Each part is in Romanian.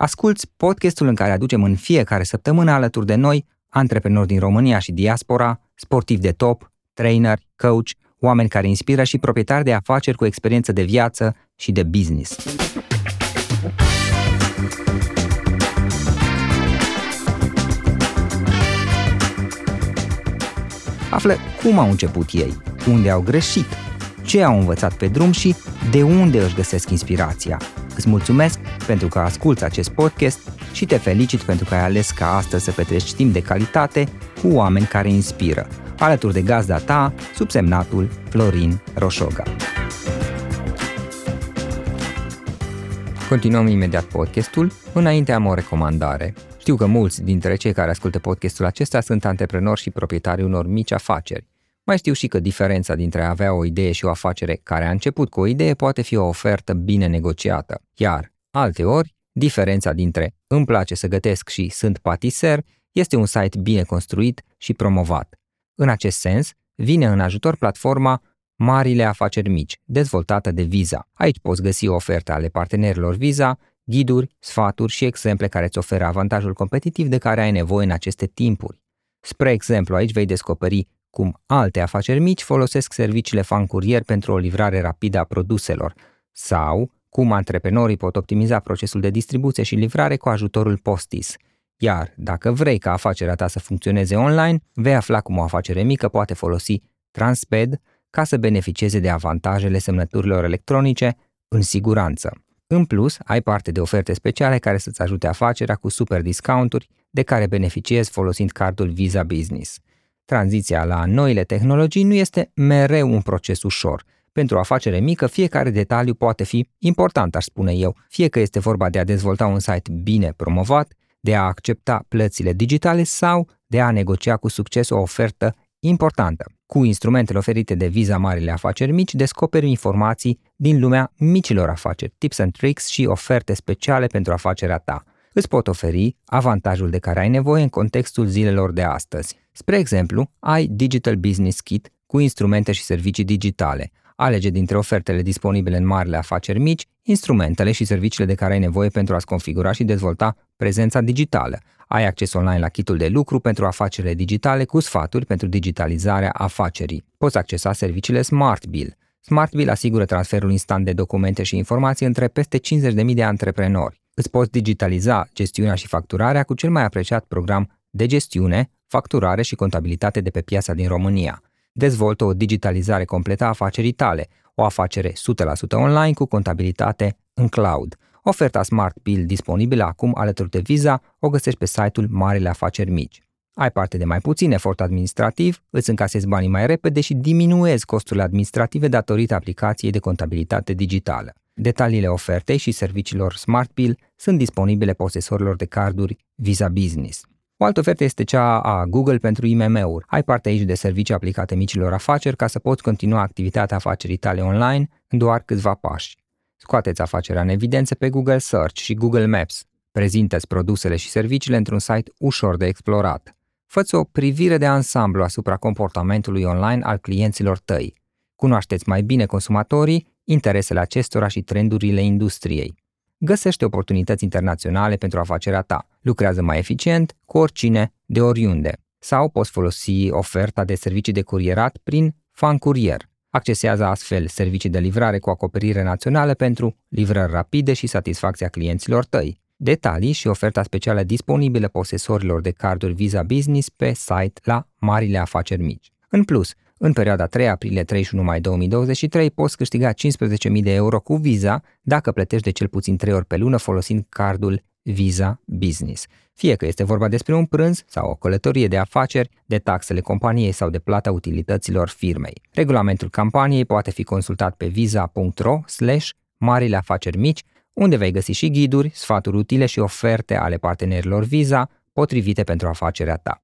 Asculți podcastul în care aducem în fiecare săptămână alături de noi antreprenori din România și diaspora, sportivi de top, trainer, coach, oameni care inspiră și proprietari de afaceri cu experiență de viață și de business. Află cum au început ei, unde au greșit, ce au învățat pe drum și de unde își găsesc inspirația. Îți mulțumesc pentru că asculți acest podcast și te felicit pentru că ai ales ca astăzi să petreci timp de calitate cu oameni care inspiră, alături de gazda ta, subsemnatul Florin Roșoga. Continuăm imediat podcastul. Înainte am o recomandare. Știu că mulți dintre cei care ascultă podcastul acesta sunt antreprenori și proprietari unor mici afaceri. Mai știu și că diferența dintre a avea o idee și o afacere care a început cu o idee poate fi o ofertă bine negociată, iar, alteori, diferența dintre îmi place să gătesc și sunt patiser este un site bine construit și promovat. În acest sens, vine în ajutor platforma Marile afaceri mici, dezvoltată de Visa. Aici poți găsi oferte ale partenerilor Visa, ghiduri, sfaturi și exemple care îți oferă avantajul competitiv de care ai nevoie în aceste timpuri. Spre exemplu, aici vei descoperi cum alte afaceri mici folosesc serviciile fan curier pentru o livrare rapidă a produselor sau cum antreprenorii pot optimiza procesul de distribuție și livrare cu ajutorul Postis. Iar dacă vrei ca afacerea ta să funcționeze online, vei afla cum o afacere mică poate folosi Transped ca să beneficieze de avantajele semnăturilor electronice în siguranță. În plus, ai parte de oferte speciale care să-ți ajute afacerea cu super discounturi de care beneficiezi folosind cardul Visa Business. Tranziția la noile tehnologii nu este mereu un proces ușor. Pentru o afacere mică, fiecare detaliu poate fi important, aș spune eu, fie că este vorba de a dezvolta un site bine promovat, de a accepta plățile digitale sau de a negocia cu succes o ofertă importantă. Cu instrumentele oferite de Visa Marile Afaceri Mici, descoperi informații din lumea micilor afaceri, tips and tricks și oferte speciale pentru afacerea ta. Îți pot oferi avantajul de care ai nevoie în contextul zilelor de astăzi. Spre exemplu, ai Digital Business Kit cu instrumente și servicii digitale. Alege dintre ofertele disponibile în marile afaceri mici, instrumentele și serviciile de care ai nevoie pentru a-ți configura și dezvolta prezența digitală. Ai acces online la kitul de lucru pentru afacerile digitale cu sfaturi pentru digitalizarea afacerii. Poți accesa serviciile SmartBill. SmartBill asigură transferul instant de documente și informații între peste 50.000 de antreprenori. Îți poți digitaliza gestiunea și facturarea cu cel mai apreciat program de gestiune, facturare și contabilitate de pe piața din România. Dezvoltă o digitalizare completă a afacerii tale, o afacere 100% online cu contabilitate în cloud. Oferta Smart Bill disponibilă acum alături de Visa o găsești pe site-ul Marile Afaceri Mici. Ai parte de mai puțin efort administrativ, îți încasezi banii mai repede și diminuezi costurile administrative datorită aplicației de contabilitate digitală. Detaliile ofertei și serviciilor Smart Bill sunt disponibile posesorilor de carduri Visa Business. O altă ofertă este cea a Google pentru IMM-uri. Ai parte aici de servicii aplicate micilor afaceri ca să poți continua activitatea afacerii tale online în doar câțiva pași. Scoateți afacerea în evidență pe Google Search și Google Maps. Prezintă-ți produsele și serviciile într-un site ușor de explorat. Făți o privire de ansamblu asupra comportamentului online al clienților tăi. Cunoașteți mai bine consumatorii, interesele acestora și trendurile industriei. Găsește oportunități internaționale pentru afacerea ta. Lucrează mai eficient cu oricine, de oriunde. Sau poți folosi oferta de servicii de curierat prin Fan Courier. Accesează astfel servicii de livrare cu acoperire națională pentru livrări rapide și satisfacția clienților tăi. Detalii și oferta specială disponibilă posesorilor de carduri Visa Business pe site la Marile Afaceri Mici. În plus, în perioada 3 aprilie-31 mai 2023 poți câștiga 15.000 de euro cu Visa dacă plătești de cel puțin 3 ori pe lună folosind cardul Visa Business. Fie că este vorba despre un prânz sau o călătorie de afaceri, de taxele companiei sau de plata utilităților firmei. Regulamentul campaniei poate fi consultat pe visa.ro slash marile afaceri mici, unde vei găsi și ghiduri, sfaturi utile și oferte ale partenerilor Visa, potrivite pentru afacerea ta.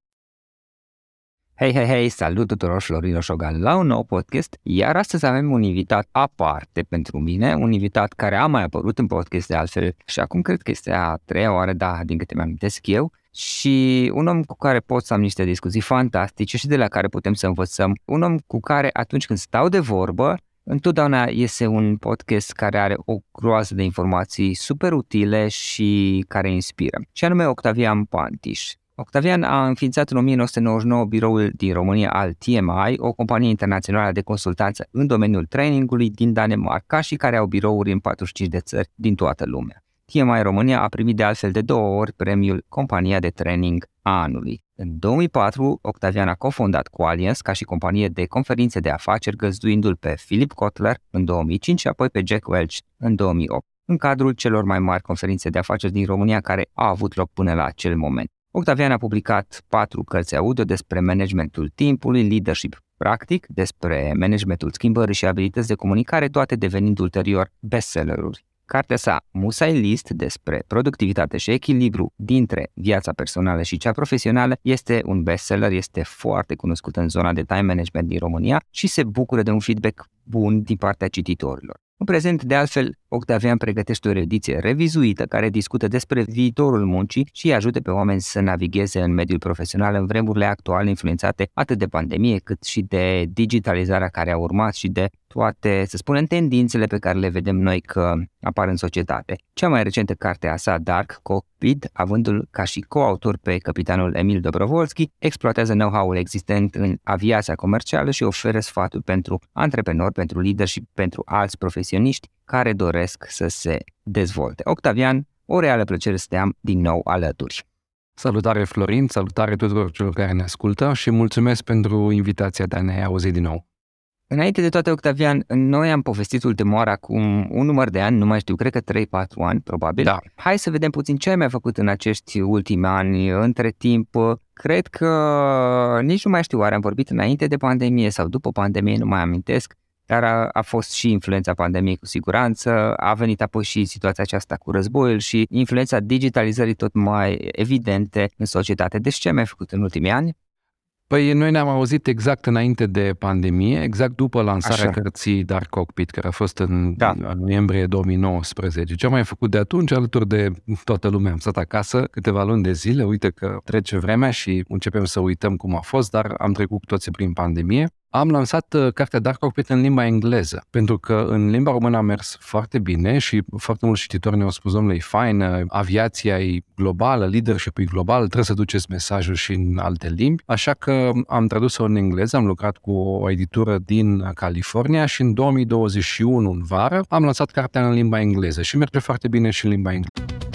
Hei, hei, hei, salut tuturor, Florin Oșogan la un nou podcast, iar astăzi avem un invitat aparte pentru mine, un invitat care a mai apărut în podcast de altfel și acum cred că este a treia oară, da, din câte mi-amintesc eu, și un om cu care pot să am niște discuții fantastice și de la care putem să învățăm, un om cu care atunci când stau de vorbă, întotdeauna este un podcast care are o groază de informații super utile și care inspiră, și anume Octavian Pantiș. Octavian a înființat în 1999 biroul din România al TMI, o companie internațională de consultanță în domeniul trainingului din Danemarca și care au birouri în 45 de țări din toată lumea. TMI România a primit de altfel de două ori premiul Compania de Training a anului. În 2004, Octavian a cofondat Qualiens ca și companie de conferințe de afaceri, găzduindu-l pe Philip Kotler în 2005 și apoi pe Jack Welch în 2008, în cadrul celor mai mari conferințe de afaceri din România care au avut loc până la acel moment. Octavian a publicat patru cărți audio despre managementul timpului, leadership practic, despre managementul schimbării și abilități de comunicare, toate devenind ulterior bestselleruri. Cartea sa, Musai List, despre productivitate și echilibru dintre viața personală și cea profesională, este un bestseller, este foarte cunoscut în zona de time management din România și se bucură de un feedback bun din partea cititorilor. În prezent, de altfel, Octavian pregătește o ediție revizuită care discută despre viitorul muncii și îi ajută pe oameni să navigheze în mediul profesional în vremurile actuale influențate atât de pandemie cât și de digitalizarea care a urmat și de toate, să spunem, tendințele pe care le vedem noi că apar în societate. Cea mai recentă carte a sa, Dark Cockpit, avându-l ca și coautor pe capitanul Emil Dobrovolski, exploatează know-how-ul existent în aviația comercială și oferă sfaturi pentru antreprenori, pentru lideri și pentru alți profesioniști care doresc să se dezvolte. Octavian, o reală plăcere să te am din nou alături. Salutare Florin, salutare tuturor celor care ne ascultă și mulțumesc pentru invitația de a ne auzi din nou. Înainte de toate, Octavian, noi am povestit ultima oară acum un număr de ani, nu mai știu, cred că 3-4 ani, probabil. Da. Hai să vedem puțin ce ai mai făcut în acești ultimi ani. Între timp, cred că nici nu mai știu, oare am vorbit înainte de pandemie sau după pandemie, nu mai amintesc, dar a, a fost și influența pandemiei cu siguranță, a venit apoi și situația aceasta cu războiul și influența digitalizării tot mai evidente în societate. Deci ce ai mai făcut în ultimii ani? Păi noi ne-am auzit exact înainte de pandemie, exact după lansarea Așa. cărții Dark Cockpit, care a fost în, da. în noiembrie 2019. Ce am mai făcut de atunci, alături de toată lumea, am stat acasă câteva luni de zile, uite că trece vremea și începem să uităm cum a fost, dar am trecut cu toții prin pandemie am lansat uh, cartea Dark Cockpit în limba engleză, pentru că în limba română a mers foarte bine și foarte mulți cititori ne-au spus, domnule, e fain, uh, aviația e globală, leadership e global, trebuie să duceți mesajul și în alte limbi, așa că am tradus-o în engleză, am lucrat cu o editură din California și în 2021, în vară, am lansat cartea în limba engleză și merge foarte bine și în limba engleză.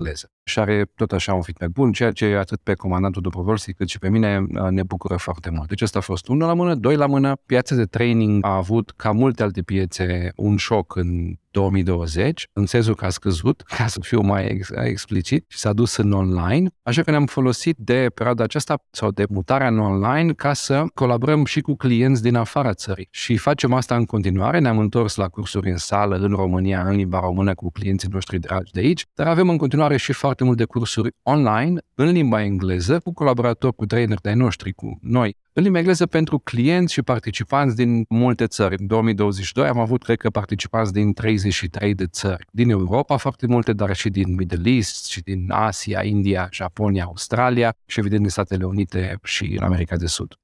Engleză. Și are tot așa un feedback bun, ceea ce atât pe comandantul Dobrovolski cât și pe mine ne bucură foarte mult. Deci asta a fost unul la mână, doi la mână. Piața de training a avut, ca multe alte piețe, un șoc în 2020, în sensul că a scăzut, ca să fiu mai ex- explicit, și s-a dus în online, așa că ne-am folosit de perioada aceasta sau de mutarea în online ca să colaborăm și cu clienți din afara țării. Și facem asta în continuare, ne-am întors la cursuri în sală, în România, în limba română, cu clienții noștri dragi de aici, dar avem în continuare și foarte multe cursuri online, în limba engleză, cu colaboratori, cu traineri de noștri, cu noi, în limba engleză pentru clienți și participanți din multe țări. În 2022 am avut, cred că, participanți din 33 de țări. Din Europa foarte multe, dar și din Middle East, și din Asia, India, Japonia, Australia și, evident, din Statele Unite și în America de Sud.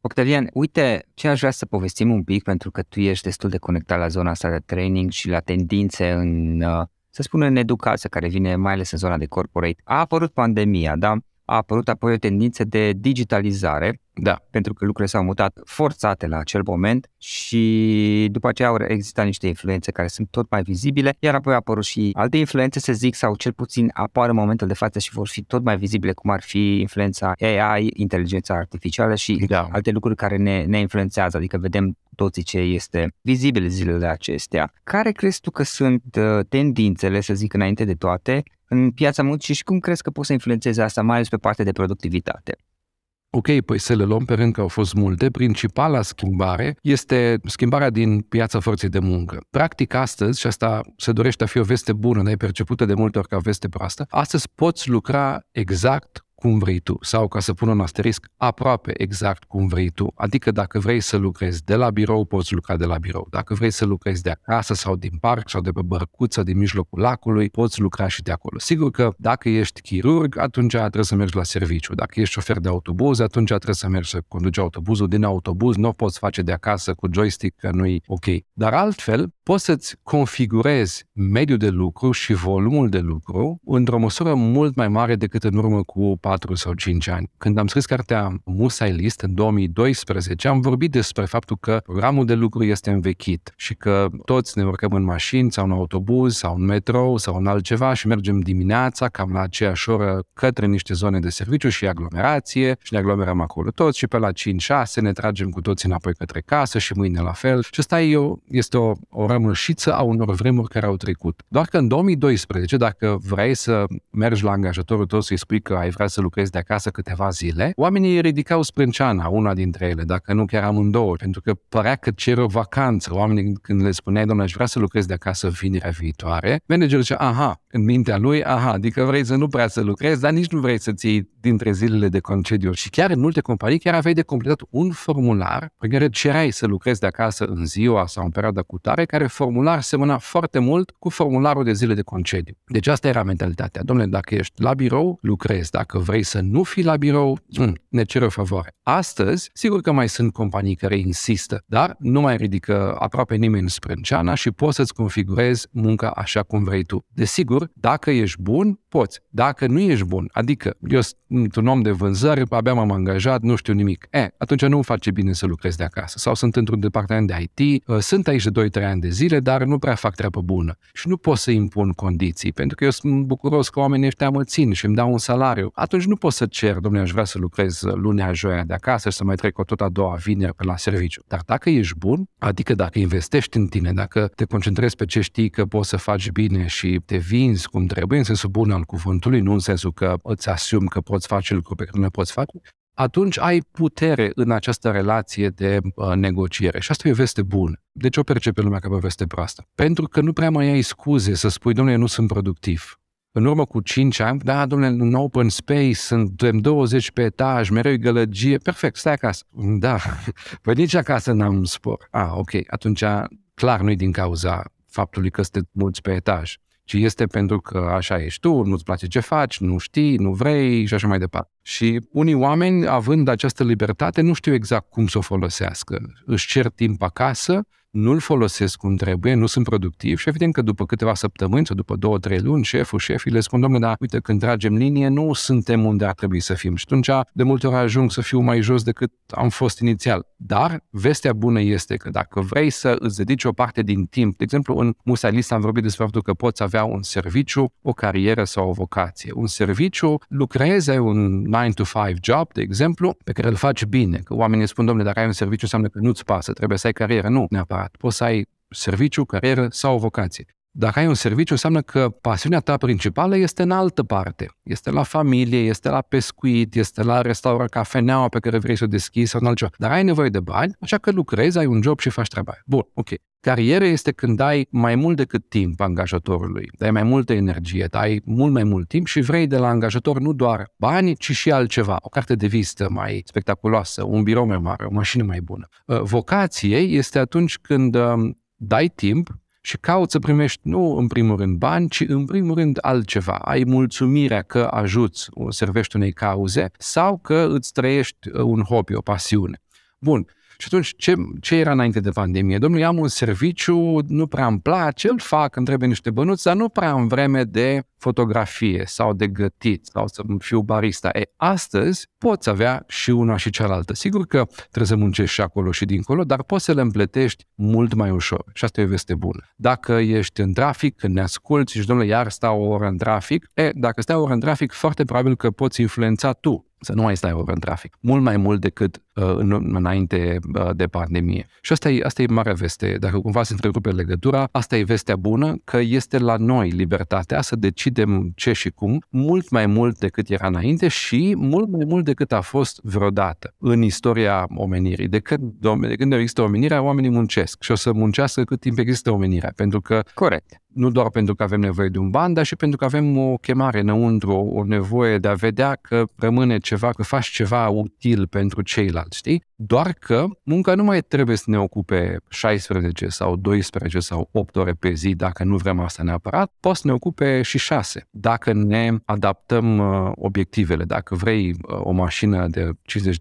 Octavian, uite ce aș vrea să povestim un pic, pentru că tu ești destul de conectat la zona asta de training și la tendințe în, uh, să spunem, în educație, care vine mai ales în zona de corporate. A apărut pandemia, da? A apărut apoi o tendință de digitalizare, da. pentru că lucrurile s-au mutat forțate la acel moment și după aceea au existat niște influențe care sunt tot mai vizibile, iar apoi au apărut și alte influențe, să zic, sau cel puțin apar în momentul de față și vor fi tot mai vizibile, cum ar fi influența AI, inteligența artificială și da. alte lucruri care ne, ne influențează, adică vedem toții ce este vizibil zilele acestea. Care crezi tu că sunt uh, tendințele, să zic înainte de toate, în piața muncii și cum crezi că poți să influențeze asta, mai ales pe partea de productivitate? Ok, păi să le luăm pe rând că au fost multe. Principala schimbare este schimbarea din piața forței de muncă. Practic astăzi, și asta se dorește a fi o veste bună, dar e percepută de multe ori ca veste proastă, astăzi poți lucra exact cum vrei tu sau, ca să pun un asterisc, aproape exact cum vrei tu. Adică dacă vrei să lucrezi de la birou, poți lucra de la birou. Dacă vrei să lucrezi de acasă sau din parc sau de pe bărcuță din mijlocul lacului, poți lucra și de acolo. Sigur că dacă ești chirurg, atunci trebuie să mergi la serviciu. Dacă ești șofer de autobuz, atunci trebuie să mergi să conduci autobuzul din autobuz, nu o poți face de acasă cu joystick, că nu-i ok. Dar altfel, poți să-ți configurezi mediul de lucru și volumul de lucru într-o măsură mult mai mare decât în urmă cu 4 sau 5 ani. Când am scris cartea Musai List în 2012, am vorbit despre faptul că programul de lucru este învechit și că toți ne urcăm în mașini sau în autobuz sau în metrou sau în altceva și mergem dimineața cam la aceeași oră către niște zone de serviciu și aglomerație și ne aglomerăm acolo toți și pe la 5-6 ne tragem cu toți înapoi către casă și mâine la fel. Și asta e o, este o, o rămășiță a unor vremuri care au trecut. Doar că în 2012, dacă vrei să mergi la angajatorul tău să-i spui că ai vrea să lucrezi de acasă câteva zile, oamenii ridicau sprânceana, una dintre ele, dacă nu chiar amândouă, pentru că părea că cer o vacanță. Oamenii când le spuneai, domnule, aș vrea să lucrez de acasă vinerea viitoare, managerul zicea, aha, în mintea lui, aha, adică vrei să nu prea să lucrezi, dar nici nu vrei să ții dintre zilele de concediu. Și chiar în multe companii chiar aveai de completat un formular pe care cereai să lucrezi de acasă în ziua sau în perioada cu tare, care formular semăna foarte mult cu formularul de zile de concediu. Deci asta era mentalitatea. Domnule, dacă ești la birou, lucrezi. Dacă vrei să nu fii la birou, mm, ne cer o favoare. Astăzi, sigur că mai sunt companii care insistă, dar nu mai ridică aproape nimeni sprânceana și poți să-ți configurezi munca așa cum vrei tu. Desigur, dacă ești bun, poți. Dacă nu ești bun, adică eu sunt un om de vânzări, abia m-am angajat, nu știu nimic, e, atunci nu-mi face bine să lucrez de acasă. Sau sunt într-un departament de IT, uh, sunt aici de 2-3 ani de zile, dar nu prea fac treabă bună. Și nu pot să impun condiții, pentru că eu sunt bucuros că oamenii ăștia mă țin și îmi dau un salariu. Atunci nu pot să cer, domnule, aș vrea să lucrez lunea, joia de acasă și să mai trec o tot a doua vineri pe la serviciu. Dar dacă ești bun, adică dacă investești în tine, dacă te concentrezi pe ce știi că poți să faci bine și te vinzi cum trebuie, în sensul bun al cuvântului, nu în sensul că îți asumi că poți face lucruri pe care nu le poți face, atunci ai putere în această relație de uh, negociere. Și asta e o veste bună. De ce o percepe lumea ca o veste proastă? Pentru că nu prea mai ai scuze să spui, domnule, nu sunt productiv. În urmă cu 5 ani, da, domnule, în open space, suntem 20 pe etaj, mereu gălăgie, perfect, stai acasă. Da, păi nici acasă n-am spor. Ah, ok, atunci clar nu-i din cauza faptului că sunteți mulți pe etaj ci este pentru că așa ești tu, nu-ți place ce faci, nu știi, nu vrei și așa mai departe. Și unii oameni, având această libertate, nu știu exact cum să o folosească. Își cer timp acasă, nu-l folosesc cum trebuie, nu sunt productiv și evident că după câteva săptămâni sau după două, trei luni, șeful, șefii le spun, domnule, dar uite, când tragem linie, nu suntem unde ar trebui să fim. Și atunci, de multe ori ajung să fiu mai jos decât am fost inițial. Dar vestea bună este că dacă vrei să îți dedici o parte din timp, de exemplu, în Musalist am vorbit despre faptul că poți avea un serviciu, o carieră sau o vocație. Un serviciu, lucrezi, ai un 9 to 5 job, de exemplu, pe care îl faci bine. Că oamenii spun, domnule, dacă ai un serviciu, înseamnă că nu-ți pasă, trebuie să ai carieră. Nu, neapărat separat. Poți să ai serviciu, carieră sau o vocație. Dacă ai un serviciu, înseamnă că pasiunea ta principală este în altă parte. Este la familie, este la pescuit, este la restaurant cafeneaua pe care vrei să o deschizi sau în altceva. Dar ai nevoie de bani, așa că lucrezi, ai un job și faci treaba Bun, ok. Carieră este când dai mai mult decât timp angajatorului, dai mai multă energie, dai mult mai mult timp și vrei de la angajator nu doar bani, ci și altceva, o carte de vizită mai spectaculoasă, un birou mai mare, o mașină mai bună. Uh, vocație este atunci când um, dai timp și cauți să primești nu în primul rând bani, ci în primul rând altceva. Ai mulțumirea că ajuți, servești unei cauze sau că îți trăiești uh, un hobby, o pasiune. Bun, și atunci, ce, ce era înainte de pandemie? Domnule, am un serviciu, nu prea îmi place, îl fac, îmi trebuie niște bănuți, dar nu prea am vreme de fotografie sau de gătit sau să fiu barista. E, astăzi poți avea și una și cealaltă. Sigur că trebuie să muncești și acolo și dincolo, dar poți să le împletești mult mai ușor. Și asta e o veste bună. Dacă ești în trafic, când ne asculti și, domnule, iar stau o oră în trafic, e, dacă stai o oră în trafic, foarte probabil că poți influența tu să nu mai stai oră în trafic. Mult mai mult decât uh, în, înainte uh, de pandemie. Și asta e, asta e mare veste. Dacă cumva se întrerupe legătura, asta e vestea bună, că este la noi libertatea să decidem ce și cum, mult mai mult decât era înainte și mult mai mult decât a fost vreodată în istoria omenirii. De când, de când există omenirea, oamenii muncesc și o să muncească cât timp există omenirea. Pentru că Corect nu doar pentru că avem nevoie de un ban, dar și pentru că avem o chemare înăuntru, o, o nevoie de a vedea că rămâne ceva, că faci ceva util pentru ceilalți, știi? Doar că munca nu mai trebuie să ne ocupe 16 sau 12 sau 8 ore pe zi, dacă nu vrem asta neapărat, poate să ne ocupe și 6, dacă ne adaptăm uh, obiectivele. Dacă vrei uh, o mașină de 50.000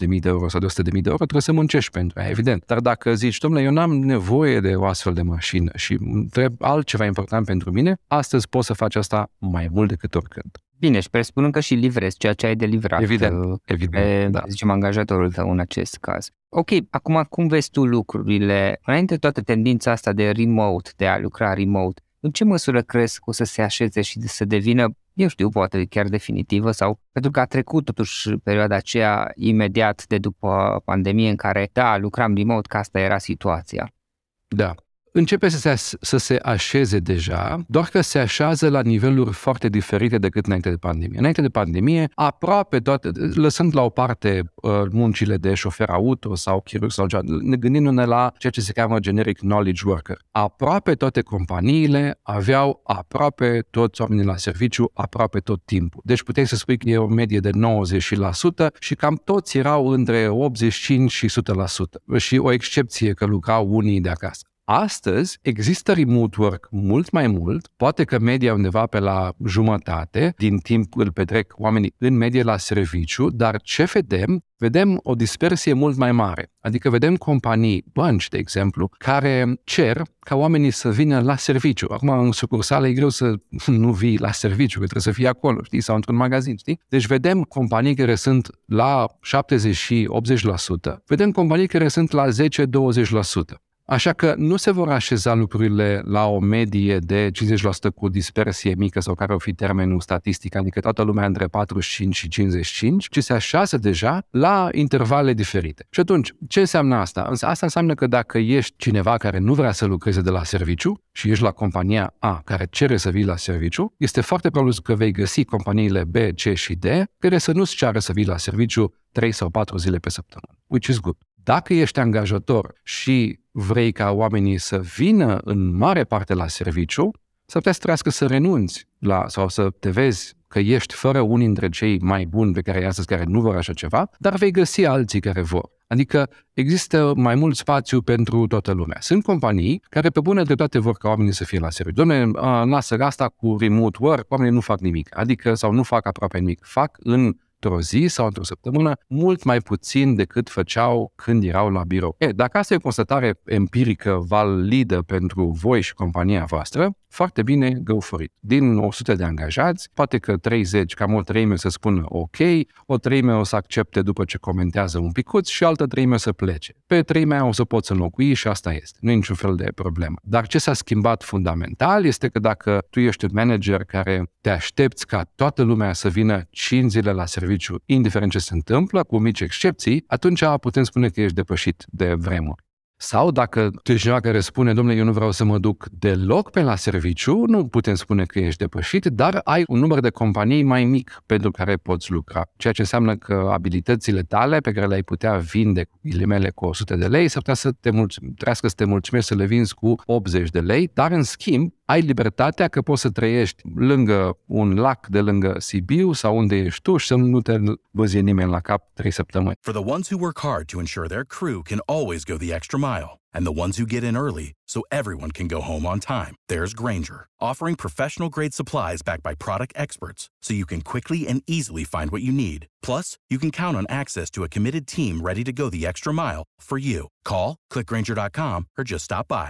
de euro sau de 100.000 de euro, trebuie să muncești pentru ea, evident. Dar dacă zici, domnule, eu n-am nevoie de o astfel de mașină și trebuie altceva important pentru mine, astăzi poți să faci asta mai mult decât oricând. Bine, și presupunând că și livrezi ceea ce ai de livrat. Evident, uh, evident, pe, da. zicem, angajatorul tău în acest caz. Ok, acum cum vezi tu lucrurile? Înainte de toată tendința asta de remote, de a lucra remote, în ce măsură crezi că o să se așeze și de să devină, eu știu, poate chiar definitivă sau pentru că a trecut totuși perioada aceea imediat de după pandemie în care, da, lucram remote, că asta era situația. Da, începe să se, să se așeze deja, doar că se așează la niveluri foarte diferite decât înainte de pandemie. Înainte de pandemie, aproape toate, lăsând la o parte uh, muncile de șofer auto sau chirurg sau ne gândindu-ne la ceea ce se cheamă generic knowledge worker. Aproape toate companiile aveau aproape toți oamenii la serviciu aproape tot timpul. Deci puteai să spui că e o medie de 90% și cam toți erau între 85 și 100%. Și o excepție că lucrau unii de acasă. Astăzi există remote work mult mai mult, poate că media undeva pe la jumătate din timp îl petrec oamenii în medie la serviciu, dar ce vedem? Vedem o dispersie mult mai mare. Adică vedem companii, bănci, de exemplu, care cer ca oamenii să vină la serviciu. Acum, în sucursală e greu să nu vii la serviciu, că trebuie să fii acolo, știi, sau într-un magazin, știi? Deci vedem companii care sunt la 70 și 80%, vedem companii care sunt la 10-20%. Așa că nu se vor așeza lucrurile la o medie de 50% cu dispersie mică sau care o fi termenul statistic, adică toată lumea între 45 și 55, ci se așează deja la intervale diferite. Și atunci, ce înseamnă asta? Asta înseamnă că dacă ești cineva care nu vrea să lucreze de la serviciu și ești la compania A care cere să vii la serviciu, este foarte probabil că vei găsi companiile B, C și D care să nu-ți ceară să vii la serviciu 3 sau 4 zile pe săptămână, which is good. Dacă ești angajator și vrei ca oamenii să vină în mare parte la serviciu, să putea să trească să renunți la, sau să te vezi că ești fără unii dintre cei mai buni pe care ai astăzi care nu vor așa ceva, dar vei găsi alții care vor. Adică există mai mult spațiu pentru toată lumea. Sunt companii care pe bună dreptate vor ca oamenii să fie la serviciu. Doamne, lasă asta cu remote work, oamenii nu fac nimic. Adică, sau nu fac aproape nimic. Fac în într-o zi sau într-o săptămână mult mai puțin decât făceau când erau la birou. E, dacă asta e o constatare empirică validă pentru voi și compania voastră, foarte bine, go for it. Din 100 de angajați, poate că 30, cam o treime să spună ok, o treime o să accepte după ce comentează un picuț și altă treime o să plece. Pe treimea o să poți înlocui și asta este. Nu e niciun fel de problemă. Dar ce s-a schimbat fundamental este că dacă tu ești un manager care te aștepți ca toată lumea să vină 5 zile la serviciu, indiferent ce se întâmplă, cu mici excepții, atunci putem spune că ești depășit de vremuri. Sau dacă tu ești cineva care spune, domnule, eu nu vreau să mă duc deloc pe la serviciu, nu putem spune că ești depășit, dar ai un număr de companii mai mic pentru care poți lucra. Ceea ce înseamnă că abilitățile tale pe care le-ai putea vinde cu ghilimele cu 100 de lei, s-ar putea să te mulțum- trească să te mulțumești să le vinzi cu 80 de lei, dar în schimb ai libertatea că poți să trăiești lângă un lac de lângă Sibiu sau unde ești tu și să nu te văzie nimeni la cap trei săptămâni. For the ones who work hard to ensure their crew can always go the extra mile and the ones who get in early so everyone can go home on time, there's Granger, offering professional grade supplies backed by product experts so you can quickly and easily find what you need. Plus, you can count on access to a committed team ready to go the extra mile for you. Call, clickgranger.com or just stop by.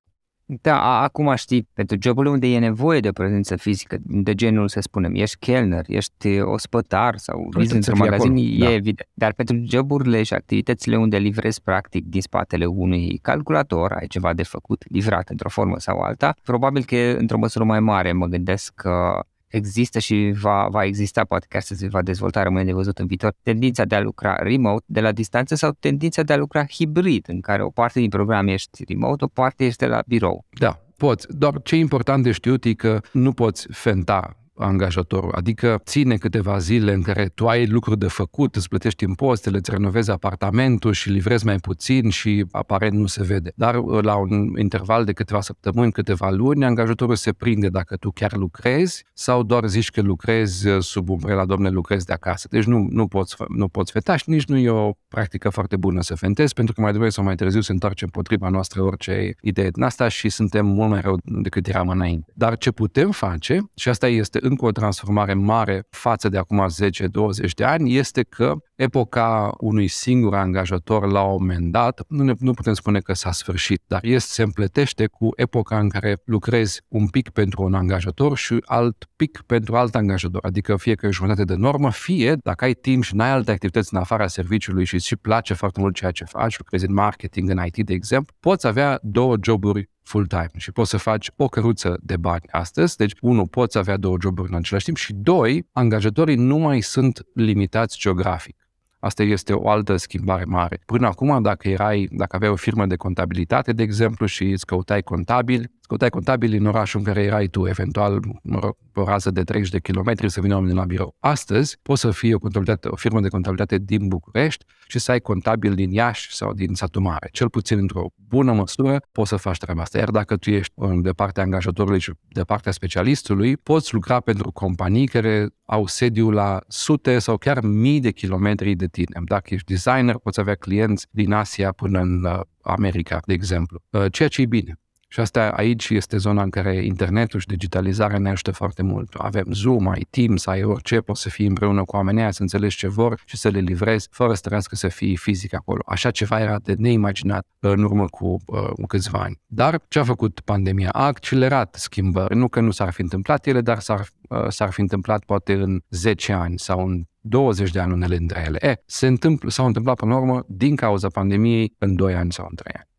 Da, acum știi, pentru joburile unde e nevoie de o prezență fizică, de genul, să spunem, ești chelner, ești ospătar sau vizi într-un magazin, acolo, e da. evident. Dar pentru joburile și activitățile unde livrezi practic din spatele unui calculator, ai ceva de făcut, livrat într-o formă sau alta, probabil că într-o măsură mai mare mă gândesc că există și va, va exista, poate chiar să se va dezvolta, rămâne de văzut în viitor, tendința de a lucra remote, de la distanță sau tendința de a lucra hibrid, în care o parte din program ești remote, o parte este la birou. Da, poți. Doar ce e important de știut e că nu poți fenta angajatorul, adică ține câteva zile în care tu ai lucruri de făcut, îți plătești impozitele, îți renovezi apartamentul și livrezi mai puțin și aparent nu se vede. Dar uh, la un interval de câteva săptămâni, câteva luni, angajatorul se prinde dacă tu chiar lucrezi sau doar zici că lucrezi uh, sub umbrela, domne, lucrezi de acasă. Deci nu, nu, poți, nu poți feta și nici nu e o practică foarte bună să fentezi, pentru că mai devreme sau mai târziu se întoarce împotriva noastră orice idee din asta și suntem mult mai rău decât eram înainte. Dar ce putem face, și asta este încă o transformare mare față de acum 10-20 de ani este că epoca unui singur angajator la un moment dat, nu, ne, nu putem spune că s-a sfârșit, dar este, se împletește cu epoca în care lucrezi un pic pentru un angajator și alt pic pentru alt angajator, adică fie că e jumătate de normă, fie dacă ai timp și n-ai alte activități în afara serviciului și îți place foarte mult ceea ce faci, lucrezi în marketing, în IT, de exemplu, poți avea două joburi full-time și poți să faci o căruță de bani astăzi. Deci, unu, poți avea două joburi în același timp și doi, angajatorii nu mai sunt limitați geografic. Asta este o altă schimbare mare. Până acum, dacă erai, dacă aveai o firmă de contabilitate, de exemplu, și îți căutai contabil, căutai contabil în orașul în care erai tu, eventual, mă rog, o rază de 30 de kilometri să vină oamenii la birou. Astăzi poți să fii o, o firmă de contabilitate din București și să ai contabil din Iași sau din Satu Mare. Cel puțin într-o bună măsură poți să faci treaba asta. Iar dacă tu ești de partea angajatorului și de partea specialistului, poți lucra pentru companii care au sediu la sute sau chiar mii de kilometri de tine. Dacă ești designer, poți avea clienți din Asia până în uh, America, de exemplu. Uh, ceea ce e bine. Și asta aici este zona în care internetul și digitalizarea ne ajută foarte mult. Avem Zoom, ai Teams, ai orice, poți să fii împreună cu oamenii aia, să înțelegi ce vor și să le livrezi, fără să trebuiască să fii fizic acolo. Așa ceva era de neimaginat în urmă cu uh, câțiva ani. Dar ce a făcut pandemia? A accelerat schimbări. Nu că nu s-ar fi întâmplat ele, dar s-ar, uh, s-ar fi întâmplat poate în 10 ani sau în 20 de ani unele dintre ele. E, se întâmpl, s-au întâmplat până la urmă din cauza pandemiei în 2 ani sau în 3 ani.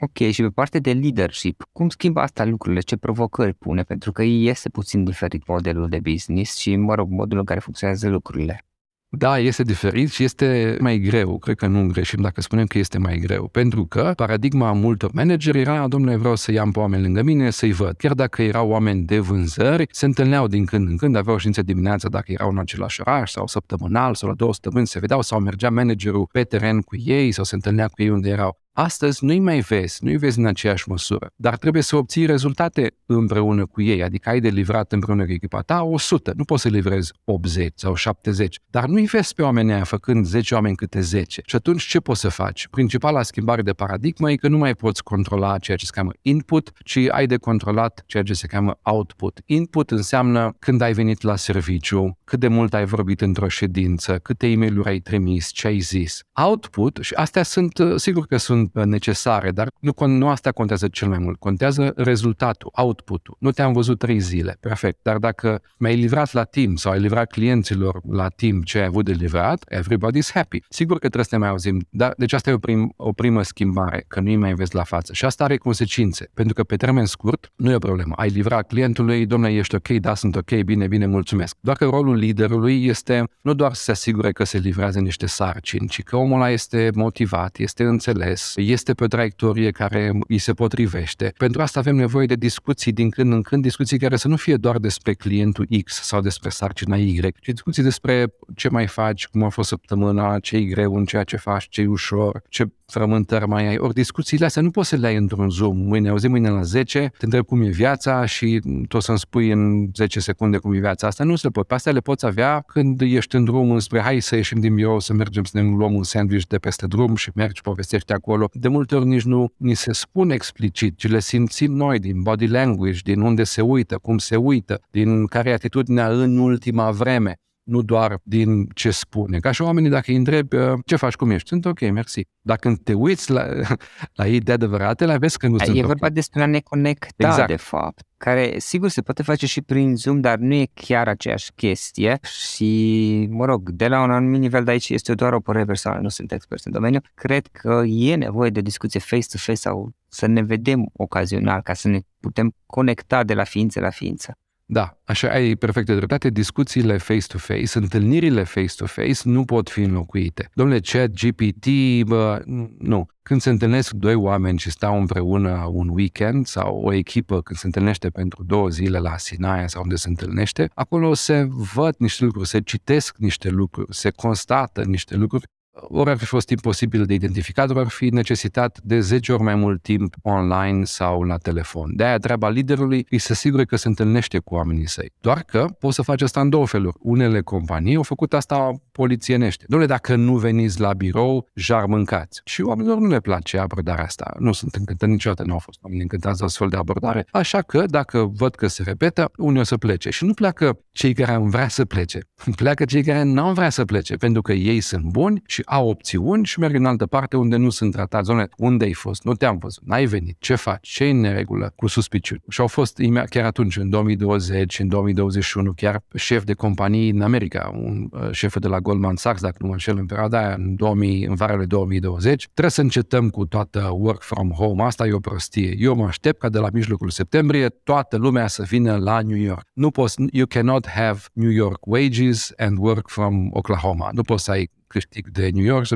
Ok, și pe partea de leadership, cum schimbă asta lucrurile? Ce provocări pune? Pentru că este puțin diferit modelul de business și, mă rog, modul în care funcționează lucrurile. Da, este diferit și este mai greu. Cred că nu greșim dacă spunem că este mai greu. Pentru că paradigma multor manageri era, domnule, vreau să iau pe oameni lângă mine, să-i văd. Chiar dacă erau oameni de vânzări, se întâlneau din când în când, aveau știință dimineața dacă erau în același oraș sau săptămânal sau la două săptămâni se vedeau sau mergea managerul pe teren cu ei sau se întâlnea cu ei unde erau. Astăzi nu-i mai vezi, nu-i vezi în aceeași măsură, dar trebuie să obții rezultate împreună cu ei, adică ai de livrat împreună cu echipa ta 100, nu poți să livrezi 80 sau 70, dar nu-i vezi pe oamenii aia făcând 10 oameni câte 10. Și atunci ce poți să faci? Principala schimbare de paradigmă e că nu mai poți controla ceea ce se cheamă input, ci ai de controlat ceea ce se cheamă output. Input înseamnă când ai venit la serviciu, cât de mult ai vorbit într-o ședință, câte e mail ai trimis, ce ai zis. Output, și astea sunt, sigur că sunt sunt necesare, dar nu, nu asta contează cel mai mult. Contează rezultatul, output-ul. Nu te-am văzut trei zile, perfect. Dar dacă mi-ai livrat la timp sau ai livrat clienților la timp ce ai avut de livrat, everybody's happy. Sigur că trebuie să ne mai auzim, dar deci asta e o, prim, o primă schimbare, că nu-i mai vezi la față. Și asta are consecințe, pentru că pe termen scurt nu e o problemă. Ai livrat clientului, domnule, ești ok, da, sunt ok, bine, bine, mulțumesc. Doar că rolul liderului este nu doar să se asigure că se livrează niște sarcini, ci că omul ăla este motivat, este înțeles, este pe o traiectorie care îi se potrivește. Pentru asta avem nevoie de discuții din când în când, discuții care să nu fie doar despre clientul X sau despre sarcina Y, ci discuții despre ce mai faci, cum a fost săptămâna, ce e greu în ceea ce faci, ce e ușor, ce să rămân tărmai ai. Ori discuțiile astea nu poți să le ai într-un Zoom. Mâine, auzi mâine la 10, te întreb cum e viața și tu o să-mi spui în 10 secunde cum e viața. Asta nu se poate. Pe astea le poți avea când ești în drum spre hai să ieșim din birou, să mergem să ne luăm un sandwich de peste drum și mergi, povestești acolo. De multe ori nici nu ni se spune explicit, ci le simțim noi din body language, din unde se uită, cum se uită, din care e atitudinea în ultima vreme nu doar din ce spune. Ca și oamenii, dacă îi întrebi ce faci, cum ești, sunt ok, mersi. Dacă te uiți la, la ei de adevăratele, vezi că nu e sunt E okay. vorba despre a ne conecta, exact. de fapt, care, sigur, se poate face și prin Zoom, dar nu e chiar aceeași chestie și, mă rog, de la un anumit nivel de aici este doar o părere personală, nu sunt expert în domeniu, cred că e nevoie de discuție face-to-face sau să ne vedem ocazional ca să ne putem conecta de la ființă la ființă. Da, așa ai perfectă dreptate. Discuțiile face-to-face, întâlnirile face-to-face nu pot fi înlocuite. Domnule, chat, GPT, bă, nu. Când se întâlnesc doi oameni și stau împreună un weekend sau o echipă când se întâlnește pentru două zile la Sinaia sau unde se întâlnește, acolo se văd niște lucruri, se citesc niște lucruri, se constată niște lucruri ori ar fi fost imposibil de identificat, ori ar fi necesitat de 10 ori mai mult timp online sau la telefon. De aia treaba liderului e să asigure că se întâlnește cu oamenii săi. Doar că poți să faci asta în două feluri. Unele companii au făcut asta polițienește. Dom'le, dacă nu veniți la birou, jar mâncați. Și oamenilor nu le place abordarea asta. Nu sunt încântat niciodată, nu au fost oameni încântați de astfel de abordare. Așa că, dacă văd că se repetă, unii o să plece. Și nu pleacă cei care au vrea să plece. Pleacă cei care nu au vrea să plece, pentru că ei sunt buni și au opțiuni și merg în altă parte unde nu sunt tratați. Zone, unde ai fost? Nu te-am văzut. N-ai venit. Ce faci? Ce e în neregulă cu suspiciuni? Și au fost chiar atunci, în 2020, în 2021, chiar șef de companii în America, un uh, șef de la Goldman Sachs, dacă nu mă înșel, în perioada aia, în, 2000, în varele 2020, trebuie să încetăm cu toată work from home. Asta e o prostie. Eu mă aștept ca de la mijlocul septembrie toată lumea să vină la New York. Nu poți, you cannot have New York wages and work from Oklahoma. Nu poți să ai câștig de New York.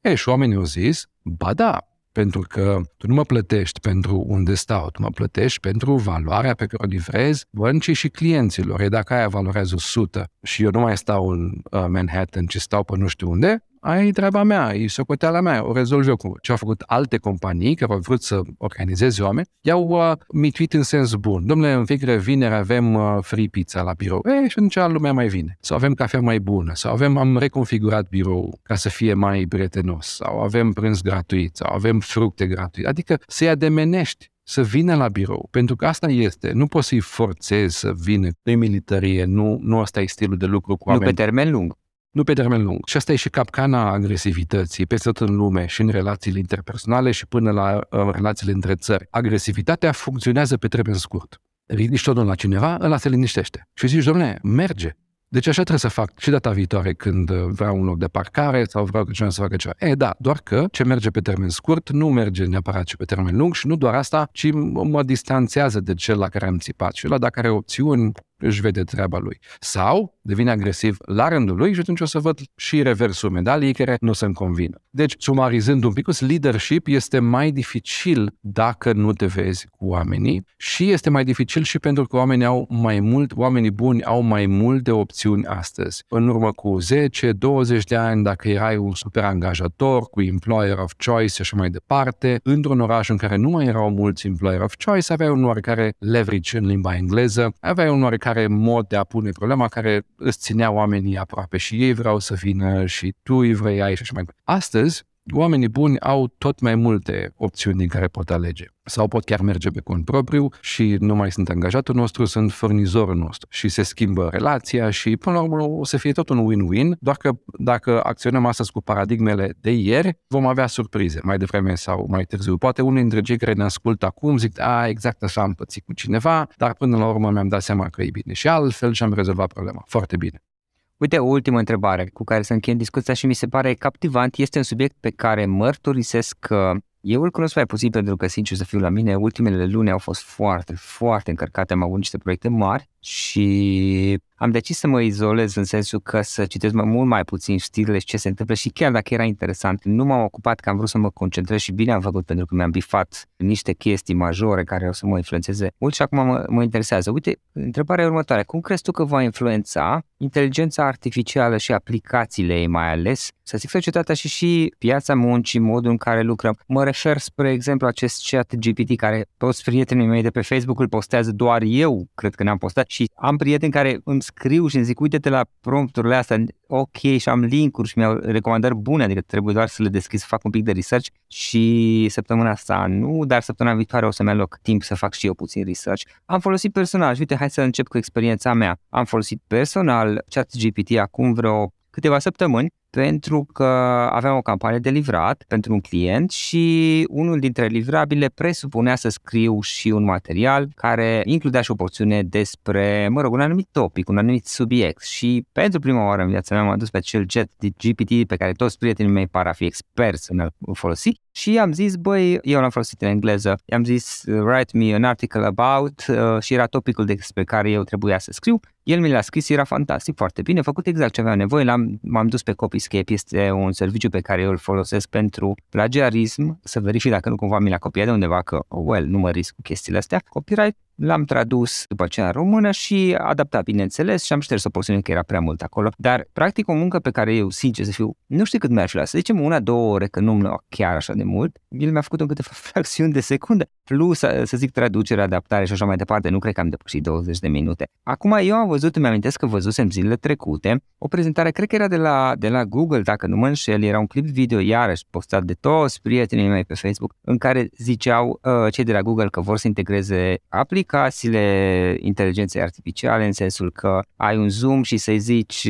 E, și oamenii au zis, ba da, pentru că tu nu mă plătești pentru unde stau, tu mă plătești pentru valoarea pe care o livrezi băncii și clienților. E dacă aia valorează 100 și eu nu mai stau în uh, Manhattan, ci stau pe nu știu unde, ai treaba mea, e socoteala mea, o rezolv eu cu ce au făcut alte companii care au vrut să organizeze oameni, i-au uh, mituit în sens bun. Domnule, în fiecare vineri avem uh, free pizza la birou. E, și atunci lumea mai vine. Sau avem cafea mai bună, sau avem, am reconfigurat birou ca să fie mai prietenos, sau avem prânz gratuit, sau avem fructe gratuite. Adică să-i ademenești să vină la birou, pentru că asta este. Nu poți să-i forțezi să vină de militarie, nu, nu asta e stilul de lucru cu oameni. Nu pe termen lung nu pe termen lung. Și asta e și capcana agresivității peste tot în lume și în relațiile interpersonale și până la uh, relațiile între țări. Agresivitatea funcționează pe termen scurt. Ridici totul la cineva, ăla se liniștește. Și zici, domnule, merge. Deci așa trebuie să fac și data viitoare când uh, vreau un loc de parcare sau vreau că cineva să facă ceva. E, da, doar că ce merge pe termen scurt nu merge neapărat și pe termen lung și nu doar asta, ci mă distanțează de cel la care am țipat. Și la dacă are opțiuni, își vede treaba lui. Sau devine agresiv la rândul lui și atunci o să văd și reversul medaliei care nu se-mi convină. Deci, sumarizând un pic, leadership este mai dificil dacă nu te vezi cu oamenii și este mai dificil și pentru că oamenii au mai mult, oamenii buni au mai multe opțiuni astăzi. În urmă cu 10-20 de ani, dacă erai un super angajator cu employer of choice și așa mai departe, într-un oraș în care nu mai erau mulți employer of choice, aveai un oarecare leverage în limba engleză, aveai un oarecare mod de a pune problema care îți ținea oamenii aproape și ei vreau să vină și tu îi vrei ai și așa mai departe. Astăzi, oamenii buni au tot mai multe opțiuni din care pot alege. Sau pot chiar merge pe cont propriu și nu mai sunt angajatul nostru, sunt furnizorul nostru. Și se schimbă relația și până la urmă o să fie tot un win-win, doar că dacă acționăm astăzi cu paradigmele de ieri, vom avea surprize, mai devreme sau mai târziu. Poate unii dintre cei care ne ascultă acum zic, a, exact așa am pățit cu cineva, dar până la urmă mi-am dat seama că e bine și altfel și am rezolvat problema. Foarte bine. Uite, o ultimă întrebare cu care să încheiem discuția și mi se pare captivant. Este un subiect pe care mărturisesc că eu îl cunosc mai puțin pentru că, sincer să fiu la mine, ultimele luni au fost foarte, foarte încărcate. Am avut niște proiecte mari și am decis să mă izolez în sensul că să citesc mult mai puțin știrile și ce se întâmplă și chiar dacă era interesant, nu m-am ocupat că am vrut să mă concentrez și bine am făcut pentru că mi-am bifat niște chestii majore care o să mă influențeze mult și acum mă, mă interesează. Uite, întrebarea următoare. Cum crezi tu că va influența inteligența artificială și aplicațiile ei mai ales, să zic societatea și și piața muncii, modul în care lucrăm. Mă refer, spre exemplu, acest chat GPT care toți prietenii mei de pe Facebook îl postează doar eu, cred că ne-am postat și am prieteni care îmi scriu și îmi zic, uite-te la prompturile astea, ok, și am linkuri și mi-au recomandări bune, adică trebuie doar să le deschid să fac un pic de research și săptămâna asta nu, dar săptămâna viitoare o să-mi aloc timp să fac și eu puțin research. Am folosit personal și uite, hai să încep cu experiența mea. Am folosit personal ChatGPT acum vreo câteva săptămâni pentru că aveam o campanie de livrat pentru un client și unul dintre livrabile presupunea să scriu și un material care includea și o porțiune despre, mă rog, un anumit topic, un anumit subiect și pentru prima oară în viața mea m-am dus pe acel jet de GPT pe care toți prietenii mei par a fi experți în a folosi și am zis, băi, eu l-am folosit în engleză, i-am zis write me an article about uh, și era topicul despre care eu trebuia să scriu. El mi l-a scris, era fantastic, foarte bine, făcut exact ce aveam nevoie, l-am, m-am dus pe copii Copyscape este un serviciu pe care eu îl folosesc pentru plagiarism, să verific dacă nu cumva mi l-a copiat de undeva, că, oh, well, nu mă risc cu chestiile astea. Copyright L-am tradus după aceea în română și adaptat, bineînțeles, și am șters o porțiune că era prea mult acolo. Dar, practic, o muncă pe care eu, sincer să fiu, nu știu cât mi-ar fi luat, să zicem una, două ore, că nu-mi lua chiar așa de mult, el mi-a făcut în câteva fracțiuni de secundă, plus, să zic, traducere, adaptare și așa mai departe, nu cred că am depășit 20 de minute. Acum, eu am văzut, îmi amintesc că văzusem zilele trecute, o prezentare, cred că era de la, de la Google, dacă nu mă înșel, era un clip video, iarăși, postat de toți prietenii mei pe Facebook, în care ziceau uh, cei de la Google că vor să integreze aplicațiile inteligenței artificiale în sensul că ai un zoom și să-i zici,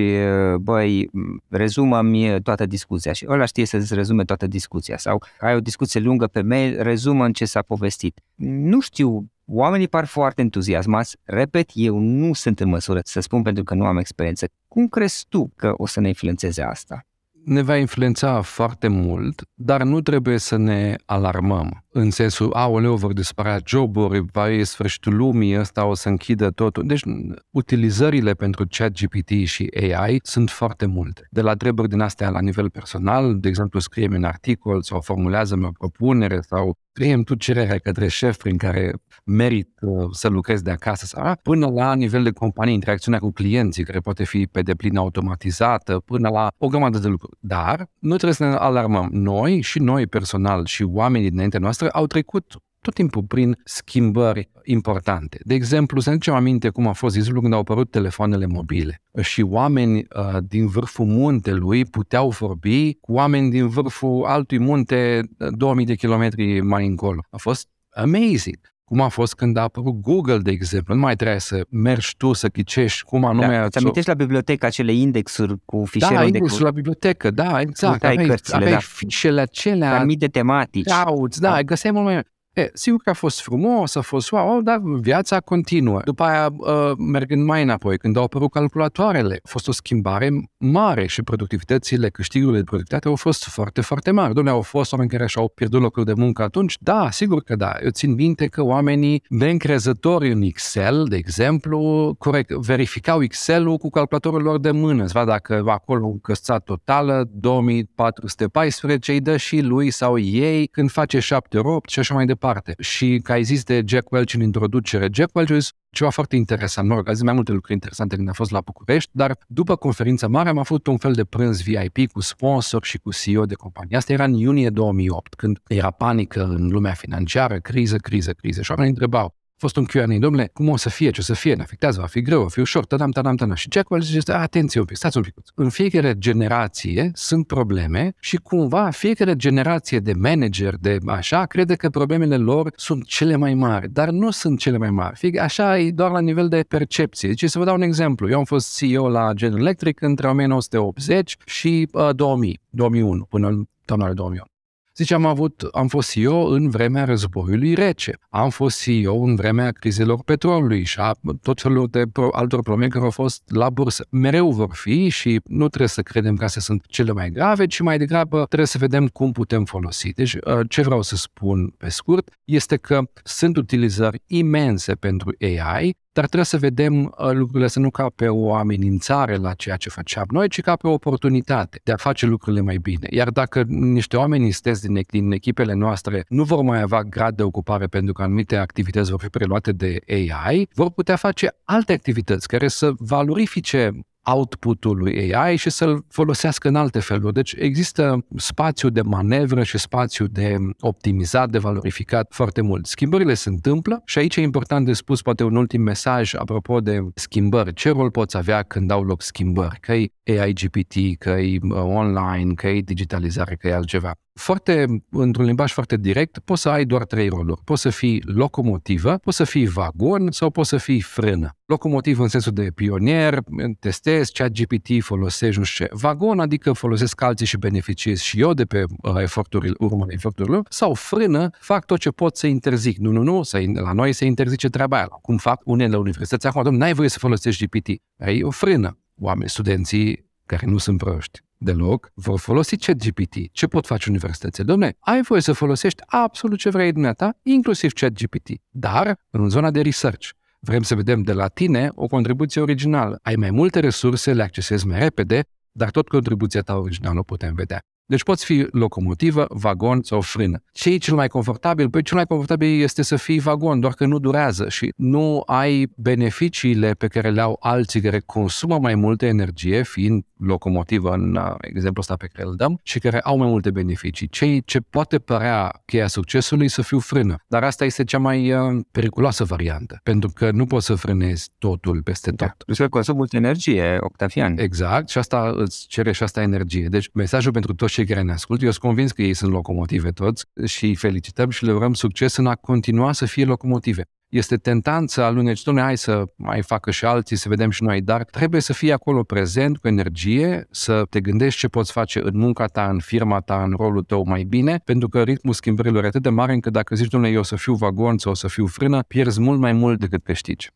băi, rezumă-mi toată discuția și ăla știe să-ți rezume toată discuția sau ai o discuție lungă pe mail, rezumă în ce s-a povestit. Nu știu Oamenii par foarte entuziasmați. Repet, eu nu sunt în măsură să spun pentru că nu am experiență. Cum crezi tu că o să ne influențeze asta? Ne va influența foarte mult, dar nu trebuie să ne alarmăm. În sensul, aoleu, vor dispărea joburi, va fi sfârșitul lumii, ăsta o să închidă totul. Deci, utilizările pentru ChatGPT și AI sunt foarte multe. De la treburi din astea la nivel personal, de exemplu, scriem un articol sau formulează-mi o propunere sau scriem tu cererea către șef prin care merit uh, să lucrezi de acasă, sau, până la nivel de companie, interacțiunea cu clienții, care poate fi pe deplin automatizată, până la o grămadă de lucruri. Dar nu trebuie să ne alarmăm. Noi și noi personal și oamenii dinaintea noastră au trecut tot timpul prin schimbări importante. De exemplu, să ne ducem aminte cum a fost zilul când au apărut telefoanele mobile și oameni uh, din vârful muntelui puteau vorbi cu oameni din vârful altui munte 2000 uh, de kilometri mai încolo. A fost amazing cum a fost când a apărut Google, de exemplu. Nu mai trebuie să mergi tu să ghicești cum anume... Da, îți amintești la bibliotecă acele indexuri cu fișiere Da, indexul la bibliotecă, da, exact. Aveai, cărțile, aveai da. fișele acelea... Anumite tematici. Cauți, da, da. găseai mult mai... E, sigur că a fost frumos, a fost wow, dar viața continuă. După aia, uh, mergând mai înapoi, când au apărut calculatoarele, a fost o schimbare mare și productivitățile, câștigurile de productivitate au fost foarte, foarte mari. Dom'le, au fost oameni care și-au pierdut locul de muncă atunci? Da, sigur că da. Eu țin minte că oamenii neîncrezători în Excel, de exemplu, corect, verificau Excel-ul cu calculatorul lor de mână, să vadă dacă acolo căsța totală, 2414, îi dă și lui sau ei când face 7 8 și așa mai departe departe. Și ca ai zis de Jack Welch în introducere, Jack Welch a zis ceva foarte interesant, mă rog, a zis mai multe lucruri interesante când a fost la București, dar după conferința mare am avut un fel de prânz VIP cu sponsor și cu CEO de companie. Asta era în iunie 2008, când era panică în lumea financiară, criză, criză, criză. Și oamenii întrebau, fost un Q&A, domnule, cum o să fie, ce o să fie, ne afectează, va fi greu, va fi ușor, tadam, tadam, tadam. Și Jack Welch zice, atenție un pic, stați un pic. În fiecare generație sunt probleme și cumva fiecare generație de manager, de așa, crede că problemele lor sunt cele mai mari, dar nu sunt cele mai mari. Fie, așa e doar la nivel de percepție. Deci să vă dau un exemplu. Eu am fost CEO la General Electric între 1980 și uh, 2000, 2001, până în toamna 2001. Zice, am, avut, am fost CEO în vremea războiului rece, am fost CEO în vremea crizelor petrolului și a tot felul de pro, altor probleme care au fost la bursă. Mereu vor fi și nu trebuie să credem că astea sunt cele mai grave, ci mai degrabă trebuie să vedem cum putem folosi. Deci, uh, ce vreau să spun pe scurt este că sunt utilizări imense pentru AI dar trebuie să vedem uh, lucrurile să nu ca pe o amenințare la ceea ce făceam noi, ci ca pe o oportunitate de a face lucrurile mai bine. Iar dacă niște oameni istesc din, din echipele noastre nu vor mai avea grad de ocupare pentru că anumite activități vor fi preluate de AI, vor putea face alte activități care să valorifice output-ul lui AI și să-l folosească în alte feluri. Deci există spațiu de manevră și spațiu de optimizat, de valorificat foarte mult. Schimbările se întâmplă și aici e important de spus poate un ultim mesaj apropo de schimbări. Ce rol poți avea când au loc schimbări? Că e AI GPT, că e uh, online, că e digitalizare, că e altceva foarte, într-un limbaj foarte direct, poți să ai doar trei roluri. Poți să fii locomotivă, poți să fii vagon sau poți să fii frână. Locomotiv în sensul de pionier, testezi, chat GPT folosești, nu știu ce. Vagon, adică folosesc alții și beneficiez și eu de pe uh, eforturile, urmă eforturilor. Sau frână, fac tot ce pot să interzic. Nu, nu, nu, să, la noi se interzice treaba aia. Cum fac unele universități acum, n-ai voie să folosești GPT. Ai o frână. Oameni, studenții care nu sunt proști deloc, vor folosi ChatGPT. Ce pot face universitățile? Domne, ai voie să folosești absolut ce vrei dumneata, inclusiv ChatGPT, dar în zona de research. Vrem să vedem de la tine o contribuție originală. Ai mai multe resurse, le accesezi mai repede, dar tot contribuția ta originală o putem vedea. Deci poți fi locomotivă, vagon sau frână. Ce e cel mai confortabil? Păi cel mai confortabil este să fii vagon, doar că nu durează și nu ai beneficiile pe care le au alții care consumă mai multă energie, fiind locomotivă în uh, exemplul ăsta pe care îl dăm, și care au mai multe beneficii. Ce, ce poate părea cheia succesului să fiu frână, dar asta este cea mai uh, periculoasă variantă, pentru că nu poți să frânezi totul peste tot. Da. Deci consum multă energie, Octavian. Exact, și asta îți cere și asta energie. Deci mesajul pentru toți cei care ne ascultă, eu sunt convins că ei sunt locomotive toți și îi felicităm și le urăm succes în a continua să fie locomotive. Este tentant să aluneci, domnule, hai să mai facă și alții, să vedem și noi, dar trebuie să fii acolo prezent, cu energie, să te gândești ce poți face în munca ta, în firma ta, în rolul tău mai bine, pentru că ritmul schimbărilor e atât de mare încât dacă zici, domnule, eu o să fiu vagon sau o să fiu frână, pierzi mult mai mult decât câștigi.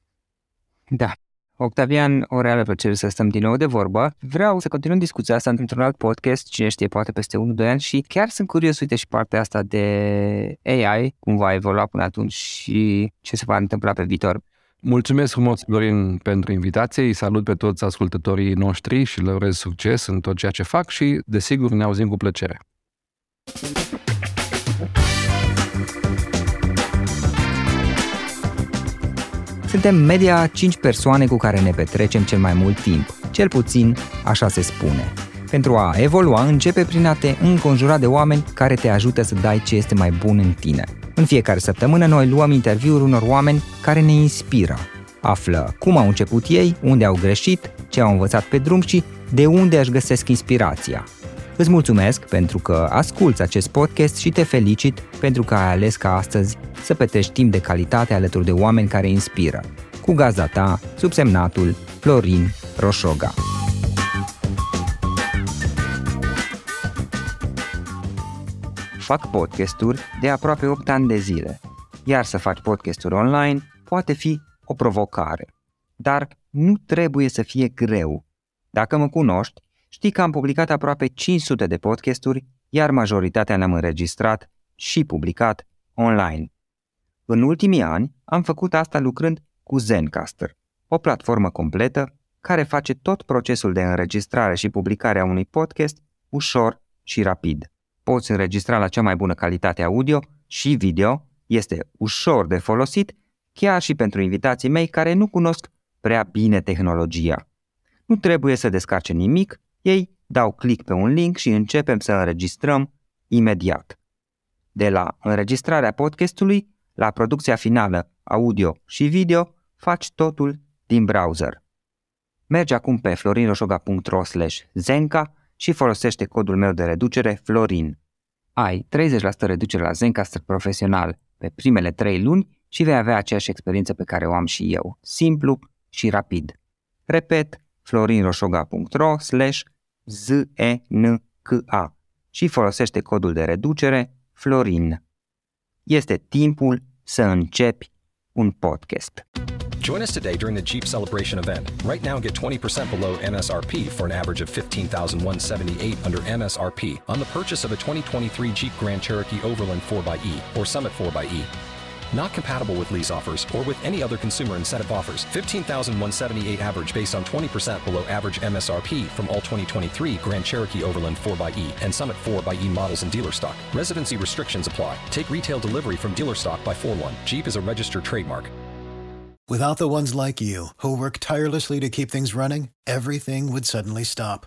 Da, Octavian, o reală plăcere să stăm din nou de vorbă. Vreau să continuăm discuția asta într-un alt podcast, cine știe, poate peste 1-2 ani și chiar sunt curios, uite, și partea asta de AI, cum va evolua până atunci și ce se va întâmpla pe viitor. Mulțumesc frumos, Florin, pentru invitație. Îi salut pe toți ascultătorii noștri și le urez succes în tot ceea ce fac și, desigur, ne auzim cu plăcere. Suntem media 5 persoane cu care ne petrecem cel mai mult timp, cel puțin așa se spune. Pentru a evolua, începe prin a te înconjura de oameni care te ajută să dai ce este mai bun în tine. În fiecare săptămână noi luăm interviuri unor oameni care ne inspiră. Află cum au început ei, unde au greșit, ce au învățat pe drum și de unde își găsesc inspirația. Îți mulțumesc pentru că asculți acest podcast și te felicit pentru că ai ales ca astăzi să petreci timp de calitate alături de oameni care inspiră. Cu gazda ta, subsemnatul Florin Roșoga. Fac podcasturi de aproape 8 ani de zile, iar să faci podcasturi online poate fi o provocare. Dar nu trebuie să fie greu. Dacă mă cunoști, Știi că am publicat aproape 500 de podcasturi, iar majoritatea le-am înregistrat și publicat online. În ultimii ani am făcut asta lucrând cu Zencaster, o platformă completă care face tot procesul de înregistrare și publicare a unui podcast ușor și rapid. Poți înregistra la cea mai bună calitate audio și video, este ușor de folosit, chiar și pentru invitații mei care nu cunosc prea bine tehnologia. Nu trebuie să descarce nimic ei dau click pe un link și începem să înregistrăm imediat. De la înregistrarea podcastului la producția finală audio și video, faci totul din browser. Mergi acum pe florinroșoga.ro zenca și folosește codul meu de reducere FLORIN. Ai 30% reducere la Zencaster profesional pe primele 3 luni și vei avea aceeași experiență pe care o am și eu, simplu și rapid. Repet, florinroșoga.ro slash Z-E-N-C-A și folosește codul de reducere Florin. Este timpul să începi un podcast. Join us today during the Jeep Celebration event. Right now, get 20% below MSRP for an average of 15178 under MSRP on the purchase of a 2023 Jeep Grand Cherokee Overland 4xE or Summit 4xE. Not compatible with lease offers or with any other consumer incentive offers. 15,178 average based on 20% below average MSRP from all 2023 Grand Cherokee Overland 4xE and Summit 4xE models in dealer stock. Residency restrictions apply. Take retail delivery from dealer stock by 4 1. Jeep is a registered trademark. Without the ones like you, who work tirelessly to keep things running, everything would suddenly stop.